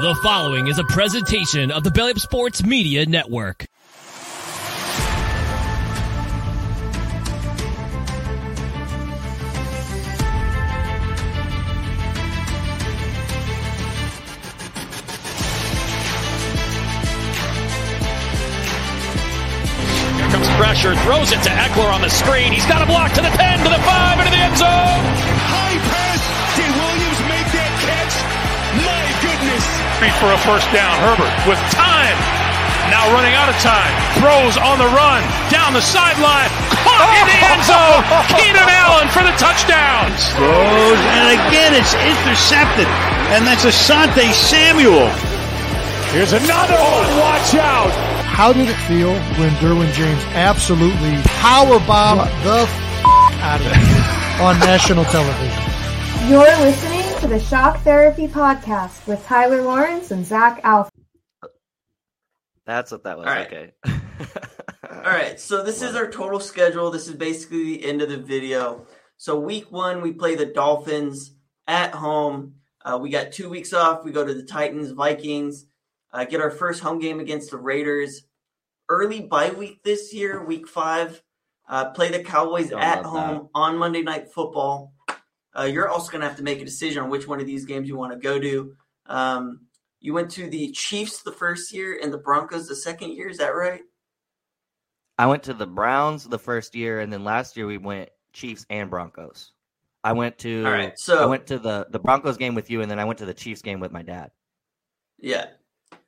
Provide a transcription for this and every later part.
The following is a presentation of the Belly Up Sports Media Network. Here comes pressure, throws it to Ekeler on the screen. He's got a block to the 10, to the 5, into the end zone. Goodness. For a first down, Herbert with time. Now running out of time. Throws on the run. Down the sideline. Caught in the end zone. Keenan Allen for the touchdown. Throws, and again it's intercepted. And that's Asante Samuel. Here's another one. Watch out. How did it feel when Derwin James absolutely powerbombed the f- out of you on national television? You're listening to the Shock Therapy Podcast with Tyler Lawrence and Zach Alf. That's what that was. All right. Okay. All right, so this is our total schedule. This is basically the end of the video. So week one, we play the Dolphins at home. Uh, we got two weeks off. We go to the Titans, Vikings, uh, get our first home game against the Raiders. Early bye week this year, week five. Uh, play the Cowboys Don't at love home on Monday Night Football. Uh, you're also going to have to make a decision on which one of these games you want to go to. Um, you went to the Chiefs the first year and the Broncos the second year. Is that right? I went to the Browns the first year, and then last year we went Chiefs and Broncos. I went to All right, so- I went to the the Broncos game with you, and then I went to the Chiefs game with my dad. Yeah.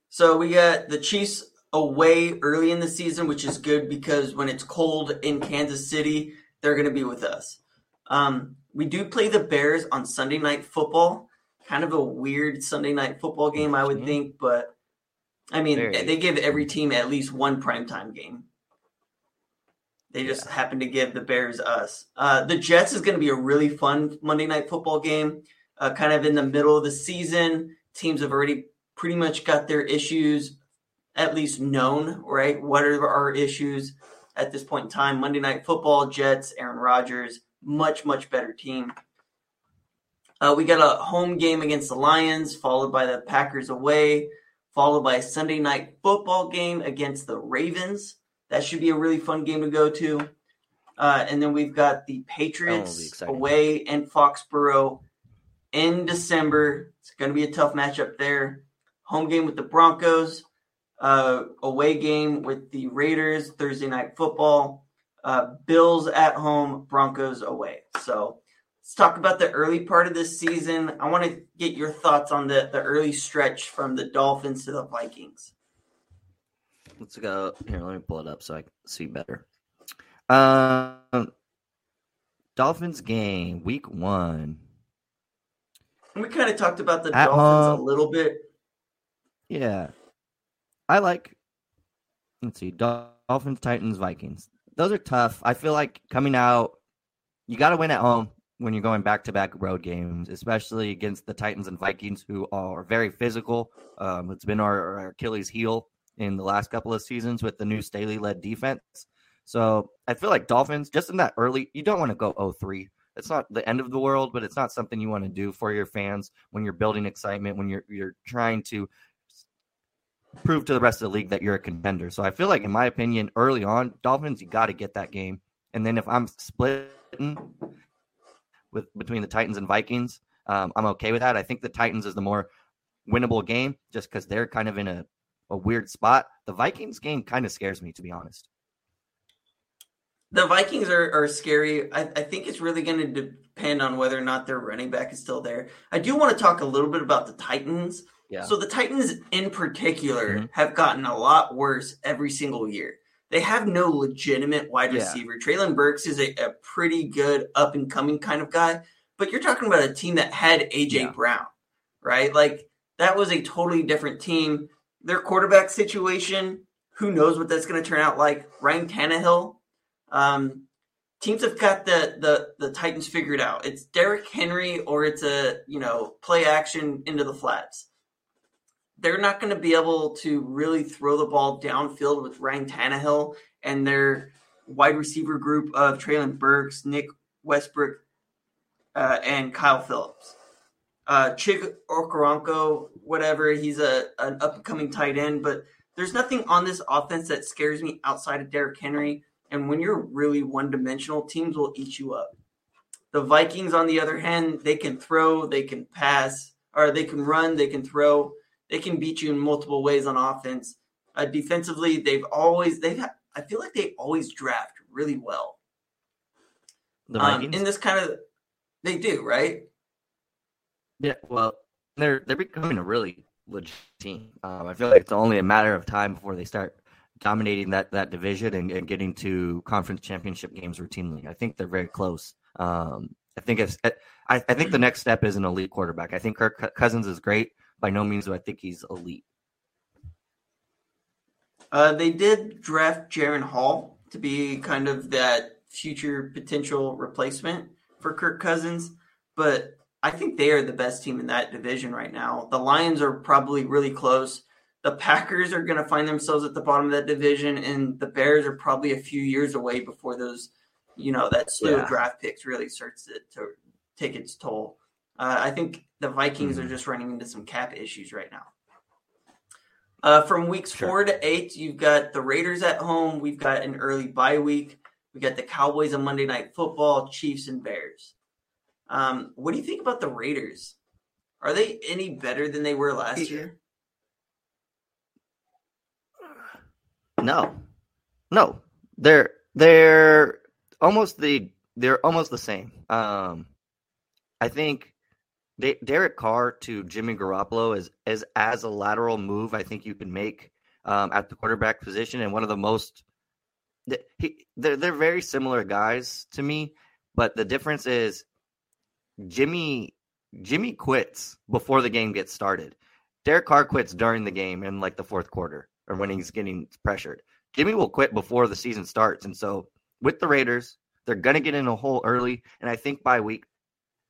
So we got the Chiefs away early in the season, which is good because when it's cold in Kansas City, they're going to be with us. Um, we do play the Bears on Sunday Night Football. Kind of a weird Sunday Night Football game, I would Mhm. think, but I mean, Very. they give every team at least one primetime game. They just happen to give the Bears us. Uh, the Jets is going to be a really fun Monday Night Football game, uh, kind of in the middle of the season. Teams have already pretty much got their issues at least known, right? What are our issues at this point in time? Monday Night Football, Jets, Aaron Rodgers, much, much better team. Uh, we got a home game against the Lions, followed by the Packers away, followed by a Sunday Night Football game against the Ravens. That should be a really fun game to go to. Uh, and then we've got the Patriots away in Foxborough in December. It's going to be a tough matchup there. Home game with the Broncos, uh, away game with the Raiders, Thursday night football, uh, Bills at home, Broncos away. So let's talk about the early part of this season. I want to get your thoughts on the, the early stretch from the Dolphins to the Vikings. Let's go here. Let me pull it up so I can see better. Um, Dolphins game week one. We kind of talked about the At Dolphins home. a little bit. Yeah, I like. Let's see, Dolphins, Titans, Vikings. Those are tough. I feel like coming out, you got to win at home when you're going back to back road games, especially against the Titans and Vikings, who are very physical. Um, it's been our, our Achilles heel in the last couple of seasons with the new Staley led defense. So I feel like Dolphins, just in that early, you don't want to go 0 3. It's not the end of the world, but it's not something you want to do for your fans when you're building excitement, when you're you're trying to prove to the rest of the league that you're a contender. So I feel like, in my opinion, early on, Dolphins, you got to get that game. And then if I'm splitting, with between the Titans and Vikings. Um, I'm okay with that. I think the Titans is the more winnable game just because they're kind of in a, a weird spot. The Vikings game kind of scares me, to be honest. The Vikings are, are scary. I, I think it's really going to depend on whether or not their running back is still there. I do want to talk a little bit about the Titans. Yeah. So the Titans in particular Mhm. have gotten a lot worse every single year. They have no legitimate wide Yeah. receiver. Treylon Burks is a, a pretty good up and coming kind of guy, but you're talking about a team that had AJ Yeah. Brown, right? Like that was a totally different team. Their quarterback situation, who knows what that's going to turn out like? Ryan Tannehill. Um, teams have got the, the the Titans figured out. It's Derrick Henry or it's a you know play action into the flats. They're not going to be able to really throw the ball downfield with Ryan Tannehill and their wide receiver group of Treylon Burks, Nick Westbrook, uh, and Kyle Phillips. Uh, Chig Okonkwo, whatever, he's a an up and coming tight end, but there's nothing on this offense that scares me outside of Derrick Henry. And when you're really one dimensional, teams will eat you up. The Vikings, on the other hand, they can throw, they can pass, or they can run, they can throw, they can beat you in multiple ways on offense. Uh, defensively, they've always they've I feel like they always draft really well. The Um, Vikings. in this kind of, they do right. Yeah, well, they're they're becoming a really legit team. Um, I feel like it's only a matter of time before they start dominating that that division and, and getting to conference championship games routinely. I think they're very close. Um, I think if I, I think the next step is an elite quarterback. I think Kirk Cousins is great. By no means do I think he's elite. Uh, they did draft Jaren Hall to be kind of that future potential replacement for Kirk Cousins, but I think they are the best team in that division right now. The Lions are probably really close. The Packers are going to find themselves at the bottom of that division, and the Bears are probably a few years away before those, you know, that slew Yeah. of draft picks really starts to, to take its toll. Uh, I think the Vikings Mm-hmm. are just running into some cap issues right now. Uh, from weeks Sure. four to eight, you've got the Raiders at home. We've got an early bye week. We got the Cowboys on Monday Night Football, Chiefs and Bears. Um, what do you think about the Raiders? Are they any better than they were last year? No, no, they're they're almost the they're almost the same. Um, I think De- Derek Carr to Jimmy Garoppolo is is as a lateral move I think you can make um, at the quarterback position, and one of the most he, they're they're very similar guys to me, but the difference is Jimmy Jimmy quits before the game gets started. Derek Carr quits during the game in like the fourth quarter or when he's getting pressured. Jimmy will quit before the season starts. And so with the Raiders, they're going to get in a hole early. And I think by week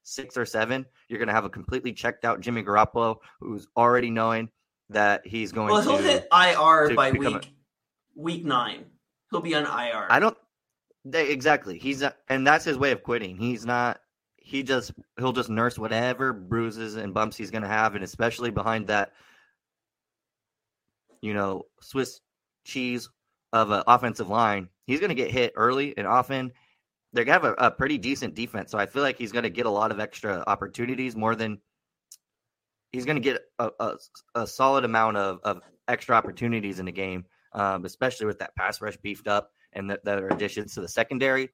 six or seven, you're going to have a completely checked out Jimmy Garoppolo who's already knowing that he's going Well, he'll to. hit IR by become a- week week nine. He'll be on IR. I don't they, exactly. He's not, and that's his way of quitting. He's not. He just he'll just nurse whatever bruises and bumps he's going to have, and especially behind that, you know, Swiss cheese of an offensive line, he's going to get hit early and often. They have a, a pretty decent defense, so I feel like he's going to get a lot of extra opportunities more than he's going to get a, a, a solid amount of, of extra opportunities in the game, um, especially with that pass rush beefed up and that, that are additions to the secondary.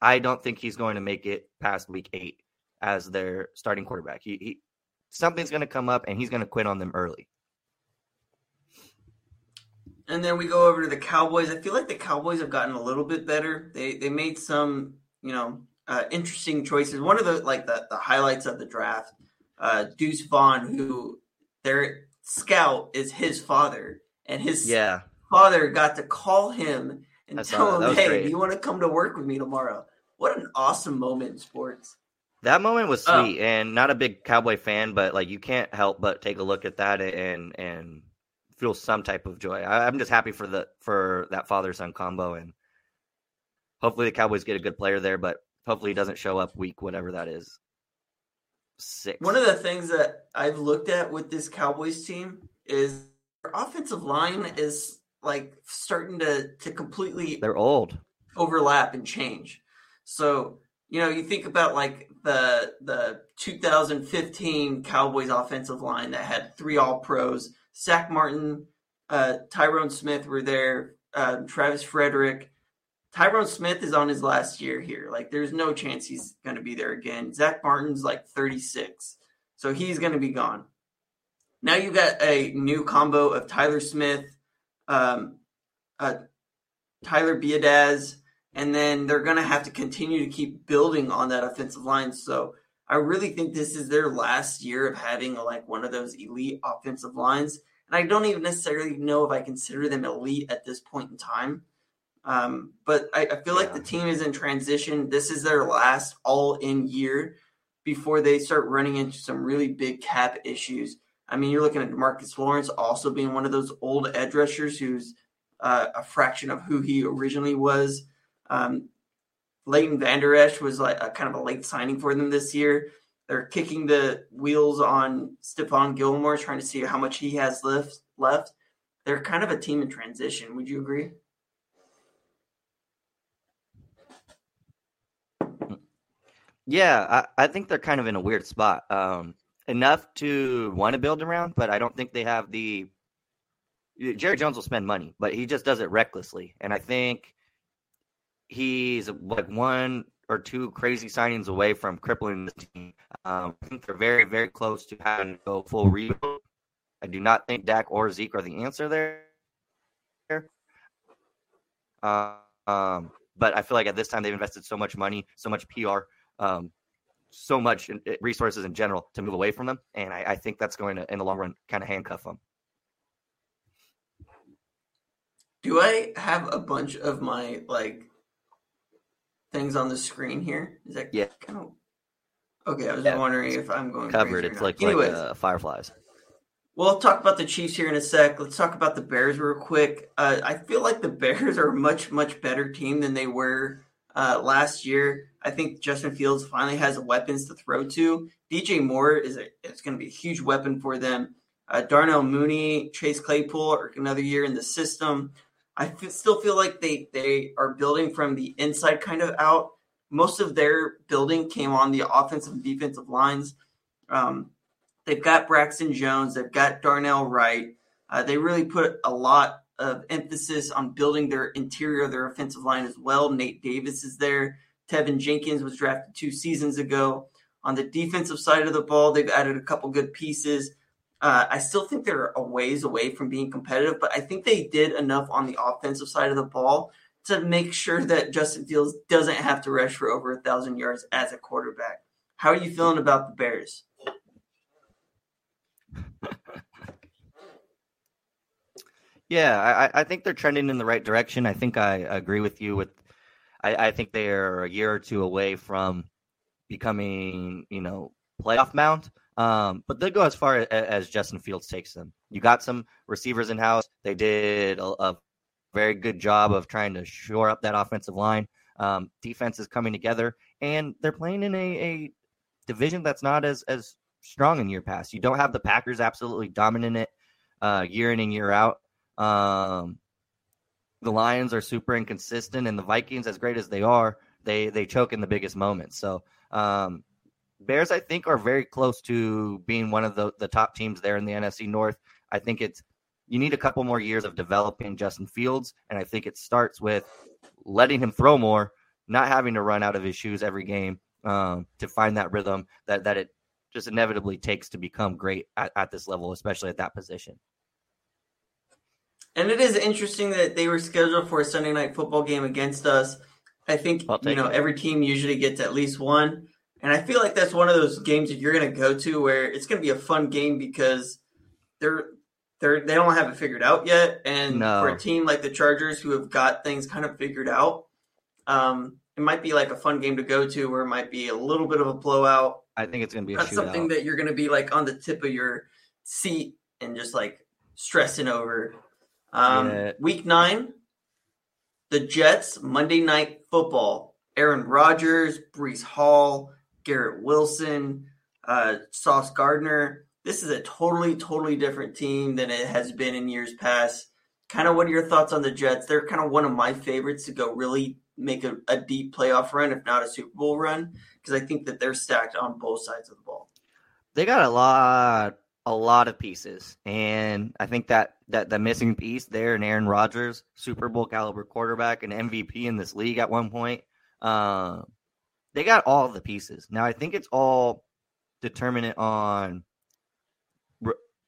I don't think he's going to make it past week eight as their starting quarterback. He, he something's going to come up and he's going to quit on them early. And then we go over to the Cowboys. I feel like the Cowboys have gotten a little bit better. They they made some you know uh, interesting choices. One of the like the, the highlights of the draft, uh, Deuce Vaughn, who their scout is his father, and his Yeah, father got to call him and saw tell him, "Hey, great. do you want to come to work with me tomorrow?" What an awesome moment in sports. that moment was Oh. sweet, and not a big Cowboy fan, but like you can't help but take a look at that and and feel some type of joy. I, I'm just happy for the for that father son combo, and hopefully the Cowboys get a good player there, but hopefully he doesn't show up week whatever that is. Six. One of the things that I've looked at with this Cowboys team is their offensive line is like starting to to completely They're old. overlap and change. So you know, you think about like the the 2015 Cowboys offensive line that had three All Pros, Zach Martin, uh, Tyron Smith were there, uh, Travis Frederick. Tyron Smith is on his last year here. Like, there's no chance he's going to be there again. Zach Martin's like 36, so he's going to be gone. Now you got a new combo of Tyler Smith, um, uh, Tyler Biadasz, and then they're going to have to continue to keep building on that offensive line. So I really think this is their last year of having like one of those elite offensive lines. And I don't even necessarily know if I consider them elite at this point in time. Um, but I, I feel yeah. like the team is in transition. This is their last all in year before they start running into some really big cap issues. I mean, you're looking at Marcus Lawrence also being one of those old edge rushers who's uh, a fraction of who he originally was. Um, Leighton Vander Esch was like a kind of a late signing for them this year. They're kicking the wheels on Stephon Gilmore, trying to see how much he has left. Left. They're kind of a team in transition. Would you agree? Yeah, I, I think they're kind of in a weird spot. Um, enough to want to build around, but I don't think they have the. Jerry Jones will spend money, but he just does it recklessly, and I think he's like one or two crazy signings away from crippling the team. Um, I think they're very, very close to having to go full rebuild. I do not think Dak or Zeke are the answer there. Uh, um, but I feel like at this time they've invested so much money, so much PR, um, so much in, resources in general to move away from them, and I, I think that's going to, in the long run, kind of handcuff them. Do I have a bunch of my like things on the screen here? Is that yeah? Kind of... Okay, I was yeah. wondering if I'm going covered. It's like Anyways, like uh, fireflies. We'll talk about the Chiefs here in a sec. Let's talk about the Bears real quick. Uh, I feel like the Bears are a much much better team than they were uh, last year. I think Justin Fields finally has weapons to throw to. DJ Moore is a, it's going to be a huge weapon for them. Uh, Darnell Mooney, Chase Claypool are another year in the system. I f- still feel like they they are building from the inside kind of out. Most of their building came on the offensive and defensive lines. Um, they've got Braxton Jones, they've got Darnell Wright. Uh, they really put a lot of emphasis on building their interior their offensive line as well. Nate Davis is there. Teven Jenkins was drafted two seasons ago. On the defensive side of the ball, they've added a couple good pieces. Uh, I still think they're a ways away from being competitive, but I think they did enough on the offensive side of the ball to make sure that Justin Fields doesn't have to rush for over a thousand yards as a quarterback. How are you feeling about the Bears? yeah, I, I, think they're trending in the right direction. I think I agree with you. With I, I think they are a year or two away from becoming, you know, playoff mount. Um, but they go as far as, as, Justin Fields takes them. You got some receivers in house. They did a, a, very good job of trying to shore up that offensive line. Um, defense is coming together, and they're playing in a, a, division that's not as as strong in year past. You don't have the Packers absolutely dominant it uh, year in and year out. Um, the Lions are super inconsistent, and the Vikings, as great as they are, they they choke in the biggest moments. So um, Bears, I think, are very close to being one of the, the top teams there in the NFC North. I think it's you need a couple more years of developing Justin Fields, and I think it starts with letting him throw more, not having to run out of his shoes every game um, to find that rhythm that that it just inevitably takes to become great at, at this level, especially at that position. And it is interesting that they were scheduled for a Sunday night football game against us. I think you know it. every team usually gets at least one. And I feel like that's one of those games that you're going to go to where it's going to be a fun game because they're they're they don't have it figured out yet. And no. for a team like the Chargers who have got things kind of figured out, um, it might be like a fun game to go to where it might be a little bit of a blowout. I think it's going to be That's something that you're going to be like on the tip of your seat and just like stressing over. Um, yeah. Week nine, the Jets Monday Night Football. Aaron Rodgers, Breece Hall, Garrett Wilson, uh, Sauce Gardner. This is a totally, totally different team than it has been in years past. Kind of what are your thoughts on the Jets? They're kind of one of my favorites to go really make a, a deep playoff run, if not a Super Bowl run, because I think that they're stacked on both sides of the ball. They got a lot, a lot of pieces, and I think that that the missing piece there in Aaron Rodgers, Super Bowl caliber quarterback and MVP in this league at one point. Uh, they got all the pieces. Now I think it's all determinant on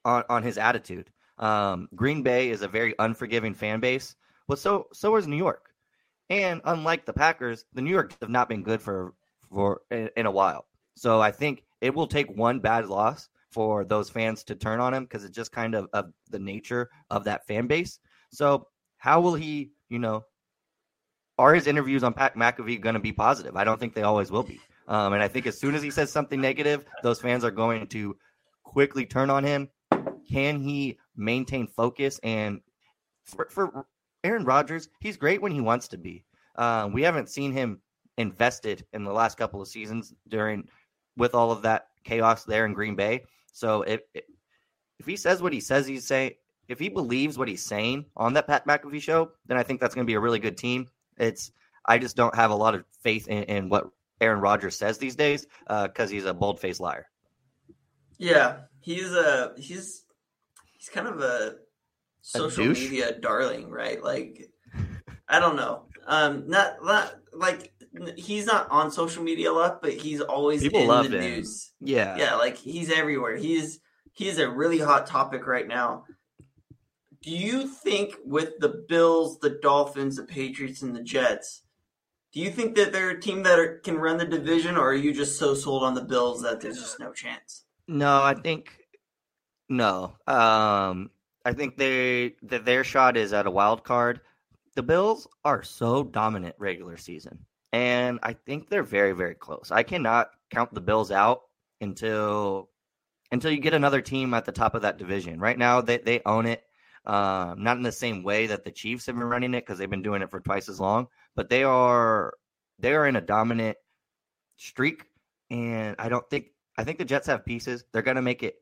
on, on his attitude. Um, Green Bay is a very unforgiving fan base, but so so is New York. And unlike the Packers, the New York have not been good for for in, in a while. So I think it will take one bad loss for those fans to turn on him because it's just kind of, of the nature of that fan base. So how will he, you know, are his interviews on Pat McAfee going to be positive? I don't think they always will be. Um, and I think as soon as he says something negative, those fans are going to quickly turn on him. Can he maintain focus? And for, for Aaron Rodgers, he's great when he wants to be. Uh, we haven't seen him invested in the last couple of seasons during with all of that chaos there in Green Bay. So if if he says what he says he's saying, if he believes what he's saying on that Pat McAfee show, then I think that's going to be a really good team. It's I just don't have a lot of faith in, in what Aaron Rodgers says these days because uh, he's a bold faced liar. Yeah, he's a he's he's kind of a social a media darling, right? Like I don't know, um, not not like he's not on social media a lot, but he's always People in love the him. news. Yeah, yeah, like he's everywhere. He's he's a really hot topic right now. Do you think with the Bills, the Dolphins, the Patriots, and the Jets, do you think that they're a team that are, can run the division, or are you just so sold on the Bills that there's just no chance? No, I think no. Um, I think they that their shot is at a wild card. The Bills are so dominant regular season and I think they're very very close. I cannot count the Bills out until until you get another team at the top of that division. Right now, they they own it. Um, not in the same way that the Chiefs have been running it because they've been doing it for twice as long, but they are they are in a dominant streak, and I don't think I think the Jets have pieces. They're going to make it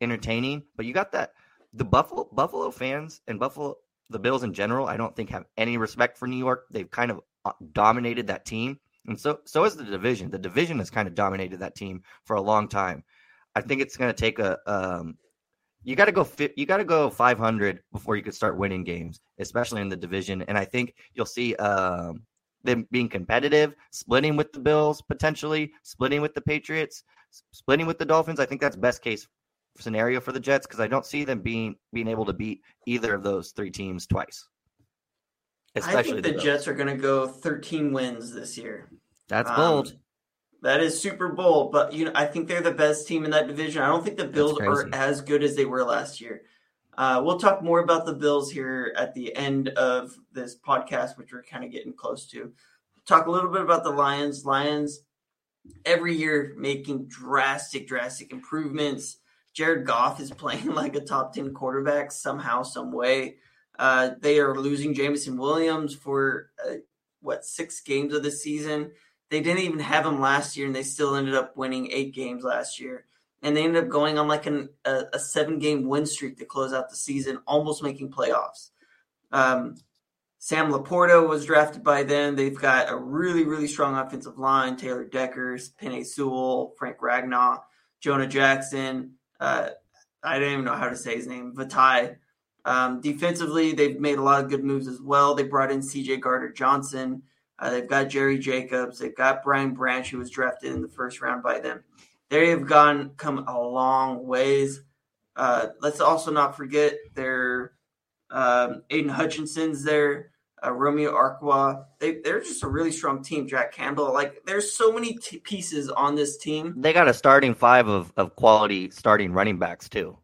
entertaining, but you got that the Buffalo Buffalo fans and Buffalo the Bills in general. I don't think have any respect for New York. They've kind of uh, dominated that team, and so so is the division. The division has kind of dominated that team for a long time. I think it's going to take a um, you got to go fit, you got to go 500 before you could start winning games, especially in the division. And I think you'll see um, them being competitive, splitting with the Bills potentially, splitting with the Patriots, splitting with the Dolphins. I think that's best case scenario for the Jets because I don't see them being being able to beat either of those three teams twice. Especially I think the, the Jets are going to go 13 wins this year. That's um, bold. That is super bold, but you know I think they're the best team in that division. I don't think the Bills are as good as they were last year. Uh, we'll talk more about the Bills here at the end of this podcast, which we're kind of getting close to. Talk a little bit about the Lions. Lions every year making drastic, drastic improvements. Jared Goff is playing like a top 10 quarterback somehow, some way. Uh, they are losing Jameson Williams for uh, what six games of the season. They didn't even have him last year, and they still ended up winning eight games last year. And they ended up going on like an, a, a seven game win streak to close out the season, almost making playoffs. Um, Sam LaPorta was drafted by them. They've got a really, really strong offensive line. Taylor Deckers, Penei Sewell, Frank Ragnow, Jonah Jackson. Uh, I don't even know how to say his name. Vaitai. Um, defensively, they've made a lot of good moves as well. They brought in CJ Gardner Johnson. Uh, they've got Jerry Jacobs. They've got Brian Branch, who was drafted in the first round by them. They have gone come a long ways. Uh, let's also not forget their um, Aidan Hutchinson's there, uh, Romeo Okwara. They they're just a really strong team. Jack Campbell, like there's so many t- pieces on this team. They got a starting five of of quality starting running backs too.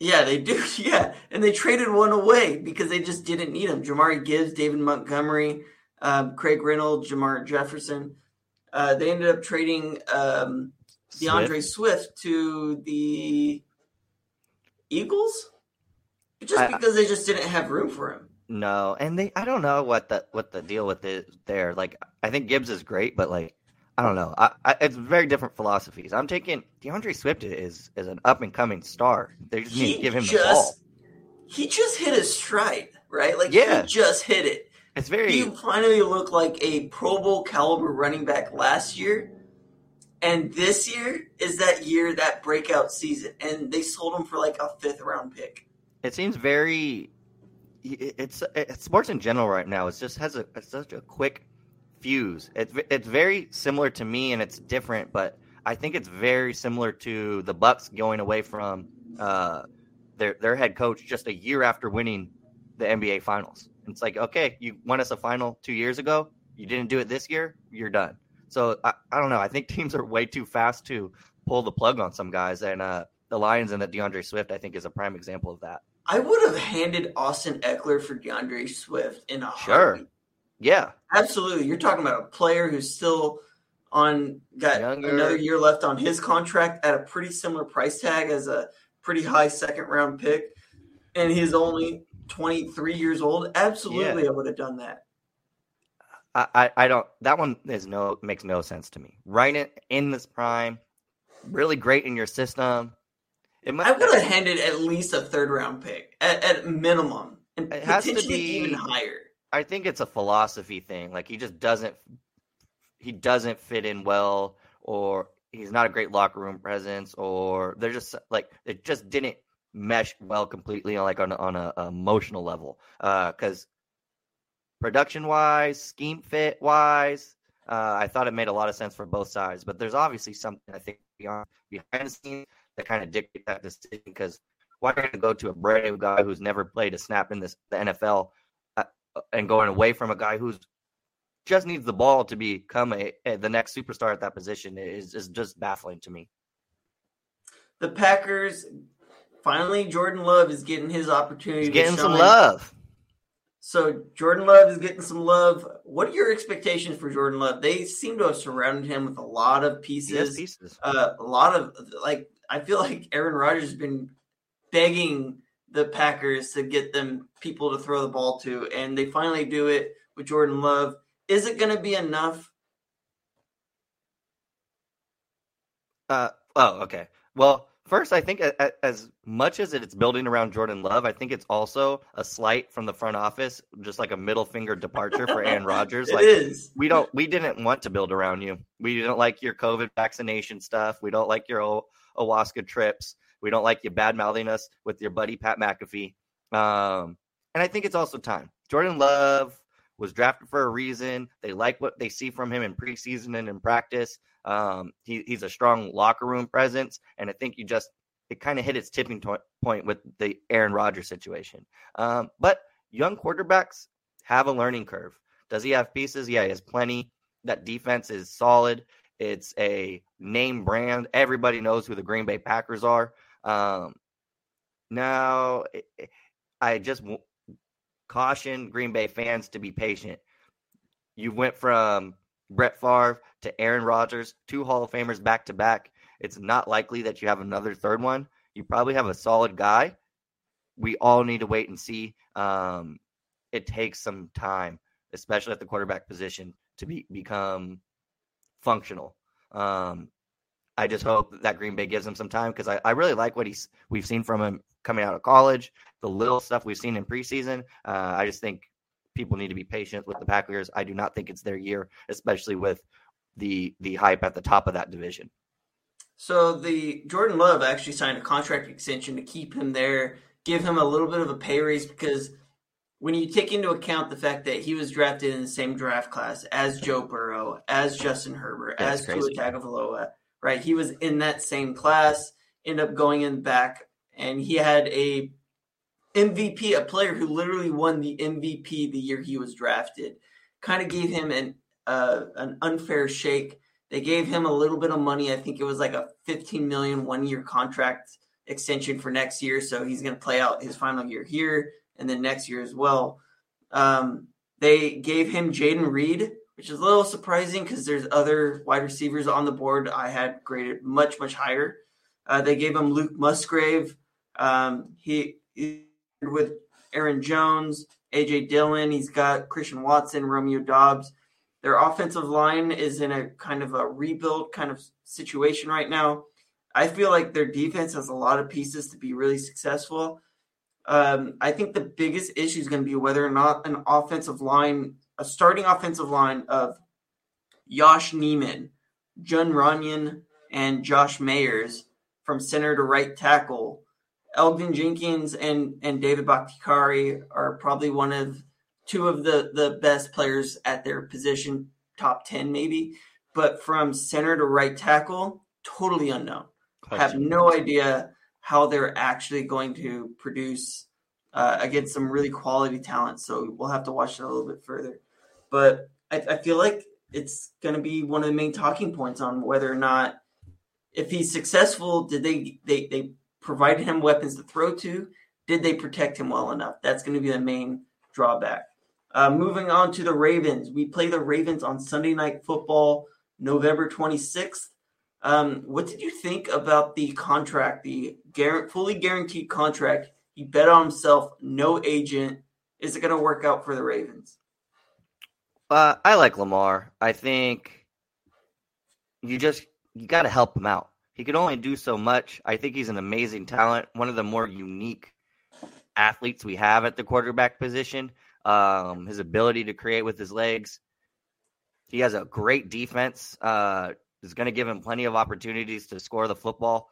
Yeah, they do. Yeah, and they traded one away because they just didn't need him. Jahmyr Gibbs, David Montgomery, um, Craig Reynolds, Jermar Jefferson. Uh, they ended up trading um, D'Andre Swift. Swift. to the Eagles, just I, because they just didn't have room for him. No, and they I don't know what the what the deal with it there. Like I think Gibbs is great, but like I don't know. I, I, it's very different philosophies. I'm taking D'Andre Swift is is an up and coming star. They just need to give him just, the ball. He just hit his stride, right? Like yeah. he just hit it. It's very. He finally looked like a Pro Bowl caliber running back last year, and this year is that year that breakout season, and they sold him for like a fifth round pick. It seems very. It's, it's sports in general right now. It just has a such a quick fuse. It's it's very similar to me, and it's different, but I think it's very similar to the Bucks going away from uh, their their head coach just a year after winning the NBA Finals. It's like, okay, you won us a final two years ago. You didn't do it this year. You're done. So I, I don't know. I think teams are way too fast to pull the plug on some guys, and uh, the Lions and the D'Andre Swift, I think, is a prime example of that. I would have handed Austin Ekeler for DeAndre Swift in a sure. heartbeat. Yeah, absolutely. You're talking about a player who's still on got Younger. another year left on his contract at a pretty similar price tag as a pretty high second round pick, and he's only 23 years old. Absolutely, yeah. I would have done that. I, I, I don't. That one is no makes no sense to me. Right in in this prime, really great in your system. It might, I would have handed at least a third round pick at, at minimum, and it has to be even higher. I think it's a philosophy thing. Like he just doesn't he doesn't fit in well, or he's not a great locker room presence, or they're just like it just didn't mesh well completely on like on on a, a emotional level. Uh, because uh, production wise, scheme fit wise, uh, I thought it made a lot of sense for both sides. But there's obviously something I think beyond behind the scenes that kind of dictate that decision because why are you going to go to a brand new guy who's never played a snap in this the NFL uh, and going away from a guy who's just needs the ball to become a, a, the next superstar at that position is is just baffling to me. The Packers finally Jordan Love is getting his opportunity. He's getting some love. So Jordan Love is getting some love. What are your expectations for Jordan Love? They seem to have surrounded him with a lot of pieces. pieces. Uh, a lot of like I feel like Aaron Rodgers has been begging the Packers to get them people to throw the ball to, and they finally do it with Jordan Love. Is it going to be enough? Uh oh, okay. Well, first, I think as much as it's building around Jordan Love, I think it's also a slight from the front office, just like a middle finger departure for Aaron Rodgers. it like is. we don't, we didn't want to build around you. We didn't like your COVID vaccination stuff. We don't like your ayahuasca trips. We don't like you bad mouthing us with your buddy Pat McAfee. Um, and I think it's also time. Jordan Love was drafted for a reason. They like what they see from him in preseason and in practice. Um, he, he's a strong locker room presence, and I think you just it kind of hit its tipping to- point with the Aaron Rodgers situation. Um, but young quarterbacks have a learning curve. Does he have pieces? Yeah, he has plenty. That defense is solid. It's a name brand. Everybody knows who the Green Bay Packers are. Um, now, I just w- caution Green Bay fans to be patient. You went from Brett Favre to Aaron Rodgers, two Hall of Famers back to back. It's not likely that you have another third one. You probably have a solid guy. We all need to wait and see. Um, it takes some time, especially at the quarterback position, to be become functional. Um, I just hope that Green Bay gives him some time because I, I really like what he's we've seen from him coming out of college, the little stuff we've seen in preseason. Uh, I just think people need to be patient with the Packers. I do not think it's their year, especially with the the hype at the top of that division. So the Jordan Love actually signed a contract extension to keep him there, give him a little bit of a pay raise because when you take into account the fact that he was drafted in the same draft class as Joe Burrow, as Justin Herbert, That's as Tua Tagovailoa, right? He was in that same class, ended up going in back, and he had a MVP, a player who literally won the MVP the year he was drafted. Kind of gave him an uh, an unfair shake. They gave him a little bit of money. I think it was like a 15 million one year contract extension for next year. So he's going to play out his final year here and then next year as well. Um, they gave him Jayden Reed, which is a little surprising because there's other wide receivers on the board I had graded much much higher. Uh, they gave him Luke Musgrave. Um, he, he with Aaron Jones, AJ Dillon. He's got Christian Watson, Romeo Doubs. Their offensive line is in a kind of a rebuild kind of situation right now. I feel like their defense has a lot of pieces to be really successful. Um, I think the biggest issue is going to be whether or not an offensive line, a starting offensive line of Josh Neiman, Jon Runyan, and Josh Myers from center to right tackle. Elgton Jenkins and, and David Bakhtiari are probably one of two of the, the best players at their position, top 10 maybe. But from center to right tackle, totally unknown. I have no idea how they're actually going to produce uh, against some really quality talent. So we'll have to watch it a little bit further. But I, I feel like it's going to be one of the main talking points on whether or not, if he's successful, did they they they provided him weapons to throw to? Did they protect him well enough? That's going to be the main drawback. Uh, moving on to the Ravens, we play the Ravens on Sunday Night Football, November 26th. Um, what did you think about the contract, the fully guaranteed contract? He bet on himself, no agent. Is it going to work out for the Ravens? Uh, I like Lamar. I think you just you got to help him out. He can only do so much. I think he's an amazing talent, one of the more unique athletes we have at the quarterback position. Um, his ability to create with his legs. He has a great defense. Uh, is going to give him plenty of opportunities to score the football.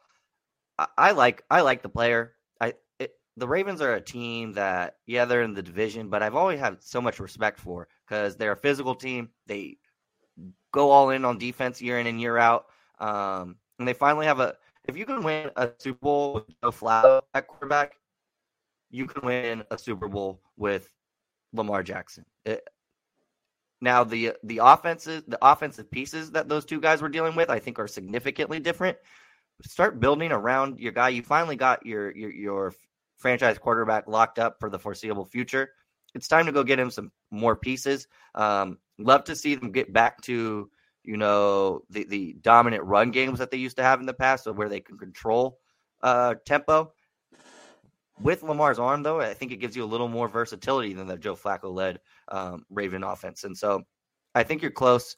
I, I like I like the player. I it, the Ravens are a team that yeah they're in the division, but I've always had so much respect for because they're a physical team. They go all in on defense year in and year out, um, and they finally have a. If you can win a Super Bowl with Joe Flacco at quarterback, you can win a Super Bowl with Lamar Jackson. It, now the the offenses, the offensive pieces that those two guys were dealing with, I think, are significantly different. Start building around your guy. You finally got your your your franchise quarterback locked up for the foreseeable future. It's time to go get him some more pieces. Um, love to see them get back to you know the the dominant run games that they used to have in the past, so where they can control uh, tempo. With Lamar's arm, though, I think it gives you a little more versatility than the Joe Flacco led um, Raven offense. And so I think you're close.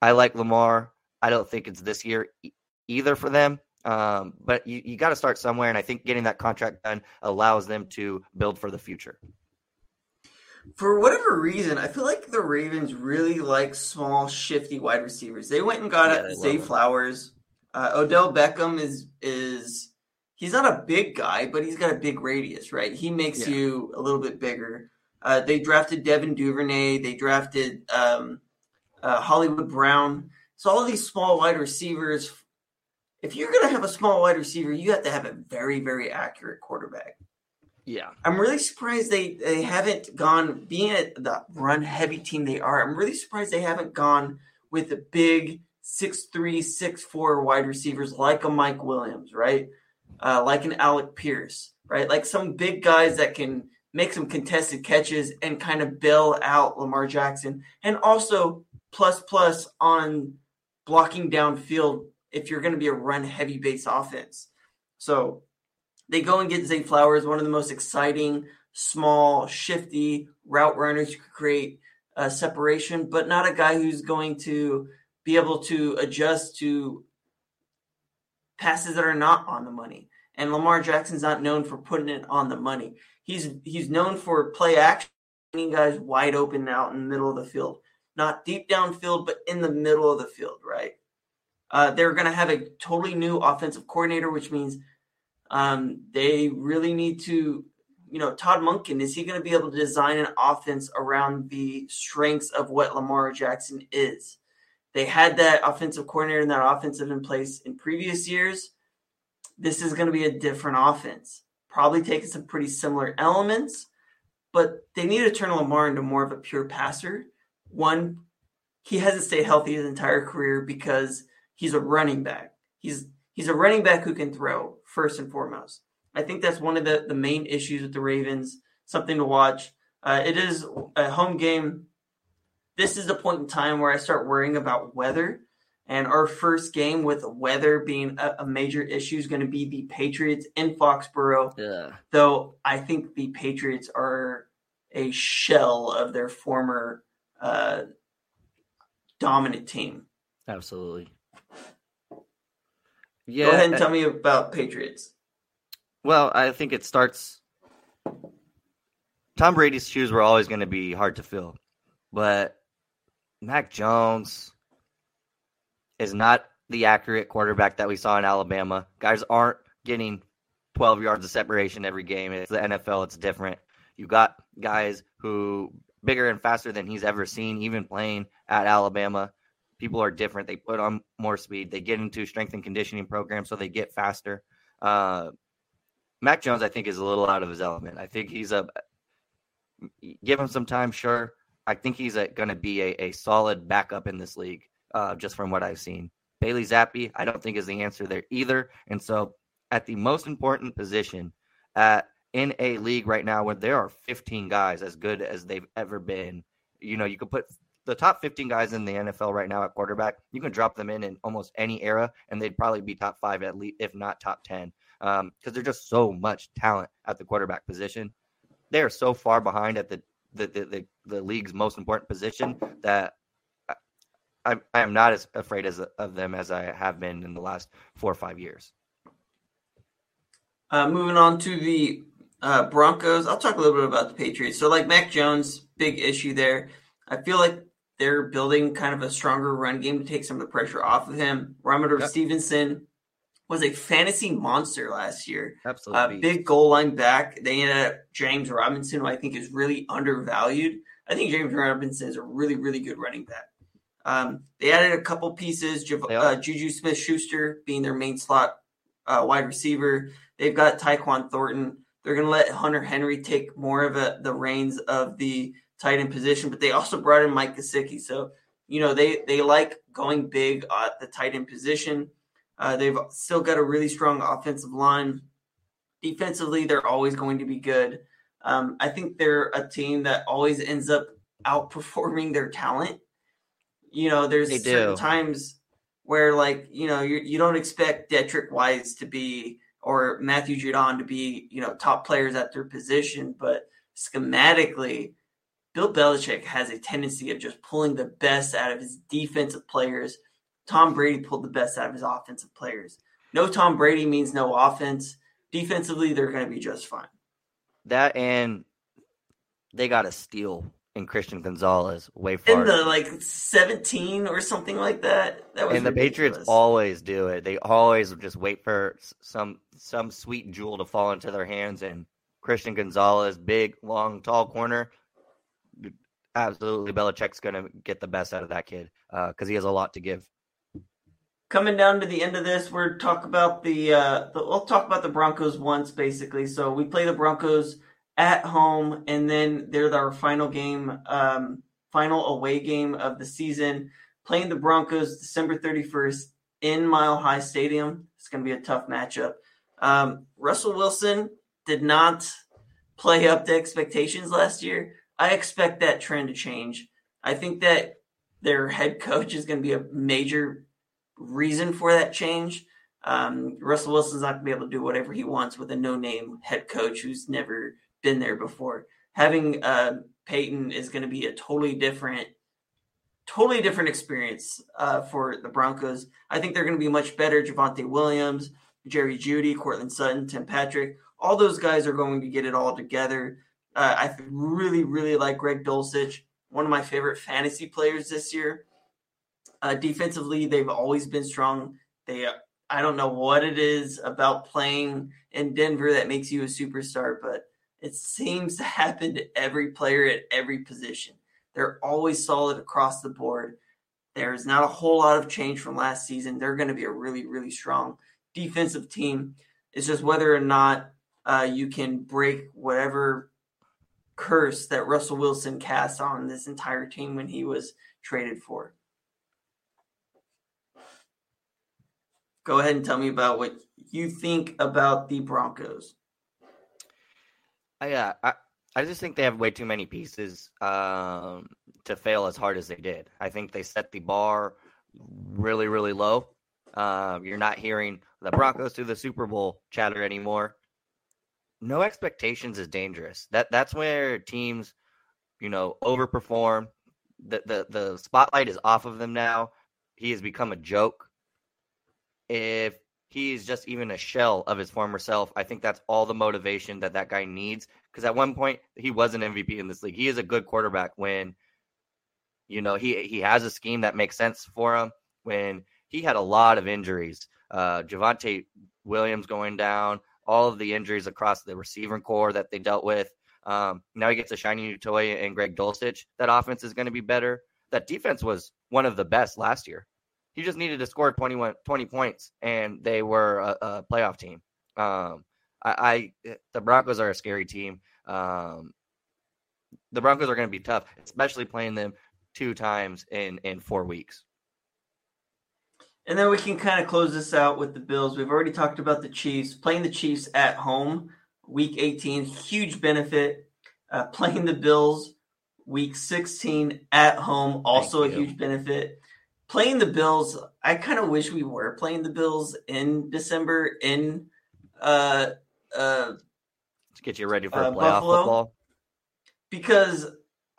I like Lamar. I don't think it's this year e- either for them. Um, but you, you got to start somewhere. And I think getting that contract done allows them to build for the future. For whatever reason, I feel like the Ravens really like small, shifty wide receivers. They went and got yeah, Zay Flowers. Uh, Odell Beckham is is he's not a big guy, but he's got a big radius, right? He makes yeah. you a little bit bigger. Uh, they drafted Devin Duvernay. They drafted um, uh, Hollywood Brown. So all of these small wide receivers. If you're going to have a small wide receiver, you have to have a very, very accurate quarterback. Yeah, I'm really surprised they they haven't gone being at the run heavy team they are. I'm really surprised they haven't gone with the big six three, six four wide receivers like a Mike Williams, right? uh, like an Alec Pierce, right? Like some big guys that can make some contested catches and kind of bail out Lamar Jackson, and also plus plus on blocking downfield if you're going to be a run heavy base offense. So they go and get Zay Flowers, one of the most exciting, small, shifty route runners who could create a separation, but not a guy who's going to be able to adjust to passes that are not on the money. And Lamar Jackson's not known for putting it on the money. He's he's known for play action, guys wide open out in the middle of the field, not deep downfield, but in the middle of the field, right? Uh, they're going to have a totally new offensive coordinator, which means um, they really need to, you know, Todd Monken is he going to be able to design an offense around the strengths of what Lamar Jackson is? They had that offensive coordinator and that offensive in place in previous years. This is going to be a different offense, probably taking some pretty similar elements, but they need to turn Lamar into more of a pure passer. One, he hasn't stayed healthy his entire career because he's a running back. He's he's a running back who can throw first and foremost. I think that's one of the, the main issues with the Ravens. Something to watch. Uh, it is a home game this is the point in time where I start worrying about weather. And our first game with weather being a, a major issue is going to be the Patriots in Foxborough. Yeah. Though I think the Patriots are a shell of their former uh, dominant team. Absolutely. Yeah. Go ahead and uh, tell me about Patriots. Well, I think it starts Tom Brady's shoes were always going to be hard to fill, but Mac Jones is not the accurate quarterback that we saw in Alabama. Guys aren't getting 12 yards of separation every game. It's the NFL, it's different. You got guys who bigger and faster than he's ever seen, even playing at Alabama. People are different. They put on more speed. They get into strength and conditioning programs so they get faster. Uh, Mac Jones, I think, is a little out of his element. I think he's a give him some time, sure. I think he's going to be a, a solid backup in this league, uh, just from what I've seen. Bailey Zappe, I don't think is the answer there either. And so, at the most important position at in a league right now where there are 15 guys as good as they've ever been, you know, you could put the top 15 guys in the NFL right now at quarterback. You can drop them in in almost any era, and they'd probably be top five at least, if not top 10, because um, there's just so much talent at the quarterback position. They are so far behind at the the, the, the, the league's most important position that I, I am not as afraid as of them as I have been in the last four or five years. Uh, moving on to the uh, Broncos, I'll talk a little bit about the Patriots. So, like Mac Jones, big issue there. I feel like they're building kind of a stronger run game to take some of the pressure off of him. Rhamondre yep. Stevenson was a fantasy monster last year. Absolutely. Uh, big goal line back. They ended up James Robinson, who I think is really undervalued. I think James Robinson is a really, really good running back. Um, they added a couple pieces. Uh, Juju Smith Schuster being their main slot uh, wide receiver. They've got Tyquan Thornton. They're going to let Hunter Henry take more of a, the reins of the tight end position, but they also brought in Mike Gesicki. So, you know, they, they like going big at the tight end position. Uh, they've still got a really strong offensive line. Defensively, they're always going to be good. Um, I think they're a team that always ends up outperforming their talent you know, there's certain times where like you know you you don't expect Deatrich Wise to be or Matthew Judon to be you know top players at their position, but schematically, Bill Belichick has a tendency of just pulling the best out of his defensive players. Tom Brady pulled the best out of his offensive players. No Tom Brady means no offense. Defensively, they're going to be just fine. That and they got a steal in Christian Gonzalez way far. In the like 17 or something like that. that was and the Patriots always do it. They always just wait for some some sweet jewel to fall into their hands. And Christian Gonzalez, big, long, tall corner. Absolutely, Belichick's going to get the best out of that kid because uh, he has a lot to give. Coming down to the end of this, we're talk about the, uh, the we'll talk about the Broncos once basically. So we play the Broncos at home, and then they're our final game, um, final away game of the season, playing the Broncos December 31st in Mile High Stadium. It's going to be a tough matchup. Um, Russell Wilson did not play up to expectations last year. I expect that trend to change. I think that their head coach is going to be a major reason for that change. Um, Russell Wilson's not going to be able to do whatever he wants with a no name head coach who's never been there before. Having uh, Payton is going to be a totally different, totally different experience uh, for the Broncos. I think they're going to be much better. Javonte Williams, Jerry Jeudy, Courtland Sutton, Tim Patrick, all those guys are going to get it all together. Uh, I really, really like Greg Dulcich, one of my favorite fantasy players this year. Uh, defensively, they've always been strong. They, I don't know what it is about playing in Denver that makes you a superstar, but it seems to happen to every player at every position. They're always solid across the board. There's not a whole lot of change from last season. They're going to be a really, really strong defensive team. It's just whether or not uh, you can break whatever curse that Russell Wilson cast on this entire team when he was traded for. Go ahead and tell me about what you think about the Broncos. Yeah, I, I just think they have way too many pieces um, to fail as hard as they did. I think they set the bar really, really low. Uh, you're not hearing the Broncos to the Super Bowl chatter anymore. No expectations is dangerous. That that's where teams, you know, overperform. The the the spotlight is off of them now. He has become a joke. If he's just even a shell of his former self. I think that's all the motivation that that guy needs. Because at one point he was an MVP in this league. He is a good quarterback when, you know, he he has a scheme that makes sense for him. When he had a lot of injuries, uh, Javonte Williams going down, all of the injuries across the receiver corps that they dealt with. Um, now he gets a shiny new toy and Greg Dulcich. That offense is going to be better. That defense was one of the best last year. He just needed to score 21, 20 points, and they were a, a playoff team. Um, I, I, the Broncos are a scary team. Um, the Broncos are going to be tough, especially playing them two times in in four weeks. And then we can kind of close this out with the Bills. We've already talked about the Chiefs playing the Chiefs at home, Week 18, huge benefit. Uh, playing the Bills, Week 16 at home, also a huge benefit playing the Bills, I kind of wish we were playing the Bills in December in uh uh to get you ready for uh, playoff Buffalo, football. Because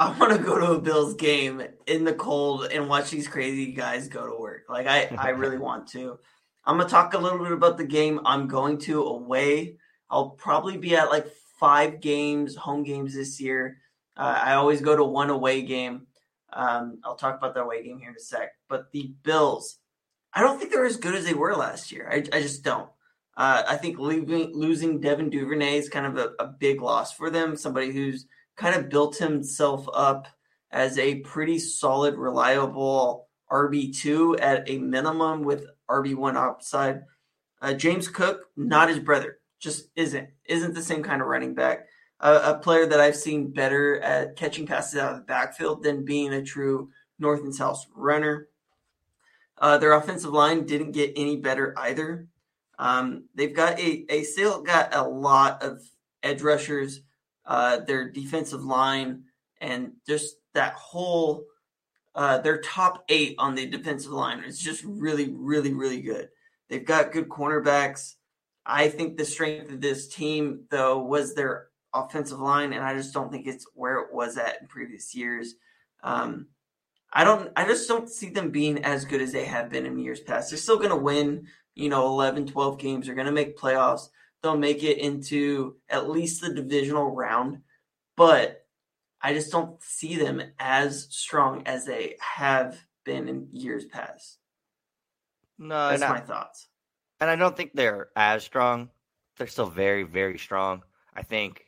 I want to go to a Bills game in the cold and watch these crazy guys go to work. Like I I really want to. I'm gonna talk a little bit about the game I'm going to away. I'll probably be at like five games, home games this year. Uh, I always go to one away game. Um, I'll talk about the away game here in a sec. But the Bills, I don't think they're as good as they were last year. I, I just don't. Uh, I think leaving, losing Devin Duvernay is kind of a, a big loss for them. Somebody who's kind of built himself up as a pretty solid, reliable RB2 at a minimum with RB1 upside. Uh, James Cook, not his brother, just isn't isn't the same kind of running back a, a, player that I've seen better at catching passes out of the backfield than being a true north and south runner. Uh, their offensive line didn't get any better either. Um, they've got a, a still got a lot of edge rushers. Uh, their defensive line and just that whole uh, their top eight on the defensive line is just really, really, really good. They've got good cornerbacks. I think the strength of this team, though, was their offensive line, and I just don't think it's where it was at in previous years. Um, I don't. I just don't see them being as good as they have been in years past. They're still going to win, you know, 11, 12 games. They're going to make playoffs. They'll make it into at least the divisional round, but I just don't see them as strong as they have been in years past. No, that's my thoughts. And I don't think they're as strong. They're still very, very strong. I think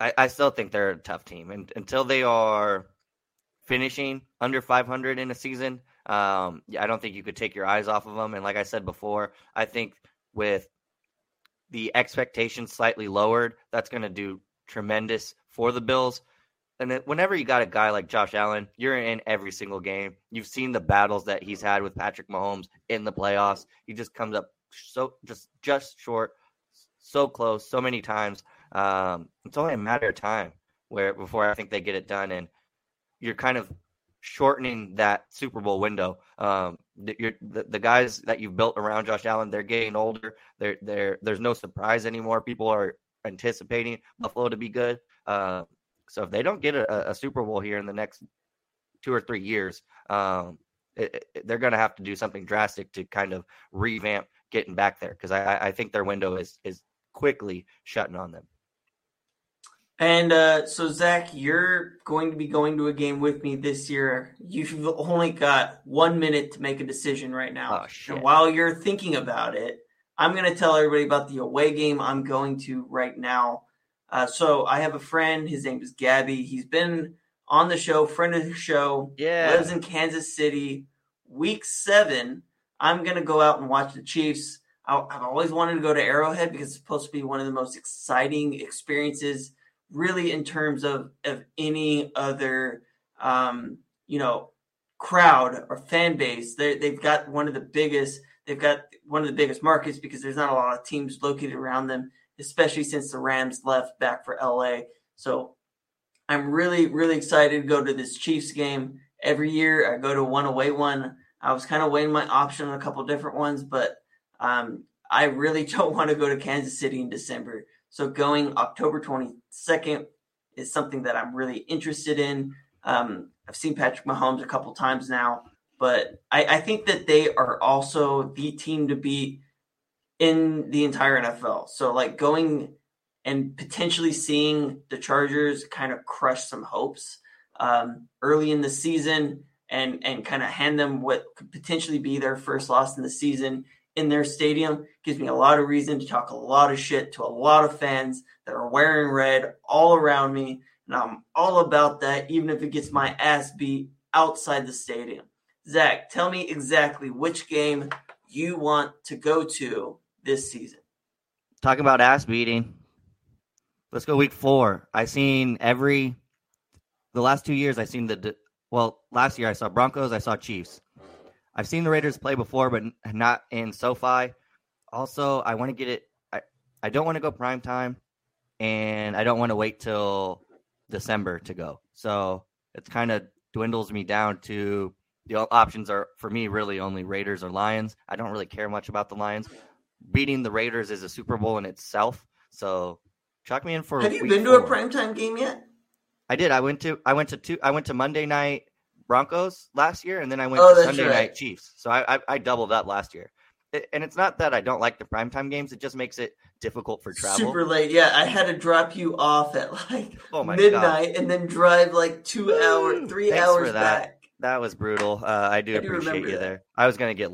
I, I still think they're a tough team, and until they are finishing under 500 in a season, um, I don't think you could take your eyes off of them. And like I said before, I think with the expectations slightly lowered, that's going to do tremendous for the Bills. And whenever you got a guy like Josh Allen, you're in every single game. You've seen the battles that he's had with Patrick Mahomes in the playoffs. He just comes up so just just short, so close, so many times. Um, it's only a matter of time where before I think they get it done, and you're kind of shortening that Super Bowl window. Um, the, the, guys that you've built around Josh Allen, they're getting older. They're, they're, there's no surprise anymore. People are anticipating Buffalo to be good. Uh, so if they don't get a, a, Super Bowl here in the next two or three years, um, it, it, they're going to have to do something drastic to kind of revamp getting back there because I, I think their window is is quickly shutting on them. And uh, so, Zach, you're going to be going to a game with me this year. You've only got one minute to make a decision right now. Oh, and while you're thinking about it, I'm going to tell everybody about the away game I'm going to right now. Uh, so, I have a friend. His name is Gabby. He's been on the show, friend of the show. Yeah. Lives in Kansas City. Week seven, I'm going to go out and watch the Chiefs. I've always wanted to go to Arrowhead because it's supposed to be one of the most exciting experiences really in terms of of any other um, you know crowd or fan base. They they've got one of the biggest. They've got one of the biggest markets because there's not a lot of teams located around them, especially since the Rams left back for LA. So I'm really really excited to go to this Chiefs game. Every year I go to one away one. I was kind of weighing my option on a couple different ones, but um, I really don't want to go to Kansas City in December. So going October 22nd is something that I'm really interested in. Um, I've seen Patrick Mahomes a couple times now. but I, I think that they are also the team to beat in the entire NFL. So like going and potentially seeing the Chargers kind of crush some hopes um, early in the season and and kind of hand them what could potentially be their first loss in the season in their stadium gives me a lot of reason to talk a lot of shit to a lot of fans that are wearing red all around me and I'm all about that even if it gets my ass beat outside the stadium. Zach, tell me exactly which game you want to go to this season. Talking about ass beating. Let's go week four. I seen every the last two years. I seen the well. Last year I saw Broncos. I saw Chiefs. I've seen the Raiders play before, but not in SoFi. Also, I want to get it. I I don't want to go prime time, and I don't want to wait till December to go. So it's kind of dwindles me down to the options are for me really only Raiders or Lions. I don't really care much about the Lions. Beating the Raiders is a Super Bowl in itself. So Chuck me in for. Have you been to four. a primetime game yet? I did. I went to. I went to two. I went to Monday night Broncos last year, and then I went oh, to Sunday right. night Chiefs. So I, I, I doubled up last year. It, and it's not that I don't like the primetime games; it just makes it difficult for travel. Super late. Yeah, I had to drop you off at like oh midnight, God. and then drive like two hours, three Thanks hours that. back. That was brutal. Uh, I do I appreciate you that. there. I was gonna get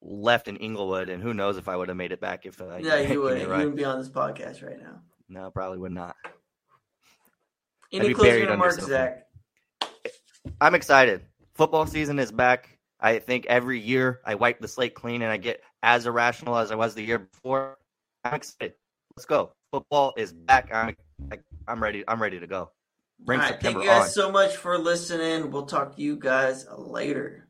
left in Inglewood, and who knows if I would have made it back if uh, yeah, you would. You wouldn't be on this podcast right now. No, probably would not. Any closing remarks, Zach? I'm excited. Football season is back. I think every year I wipe the slate clean and I get as irrational as I was the year before. I'm excited. Let's go. Football is back. I'm I'm ready. I'm ready to go. Bring All right, September thank you guys on. so much for listening. We'll talk to you guys later.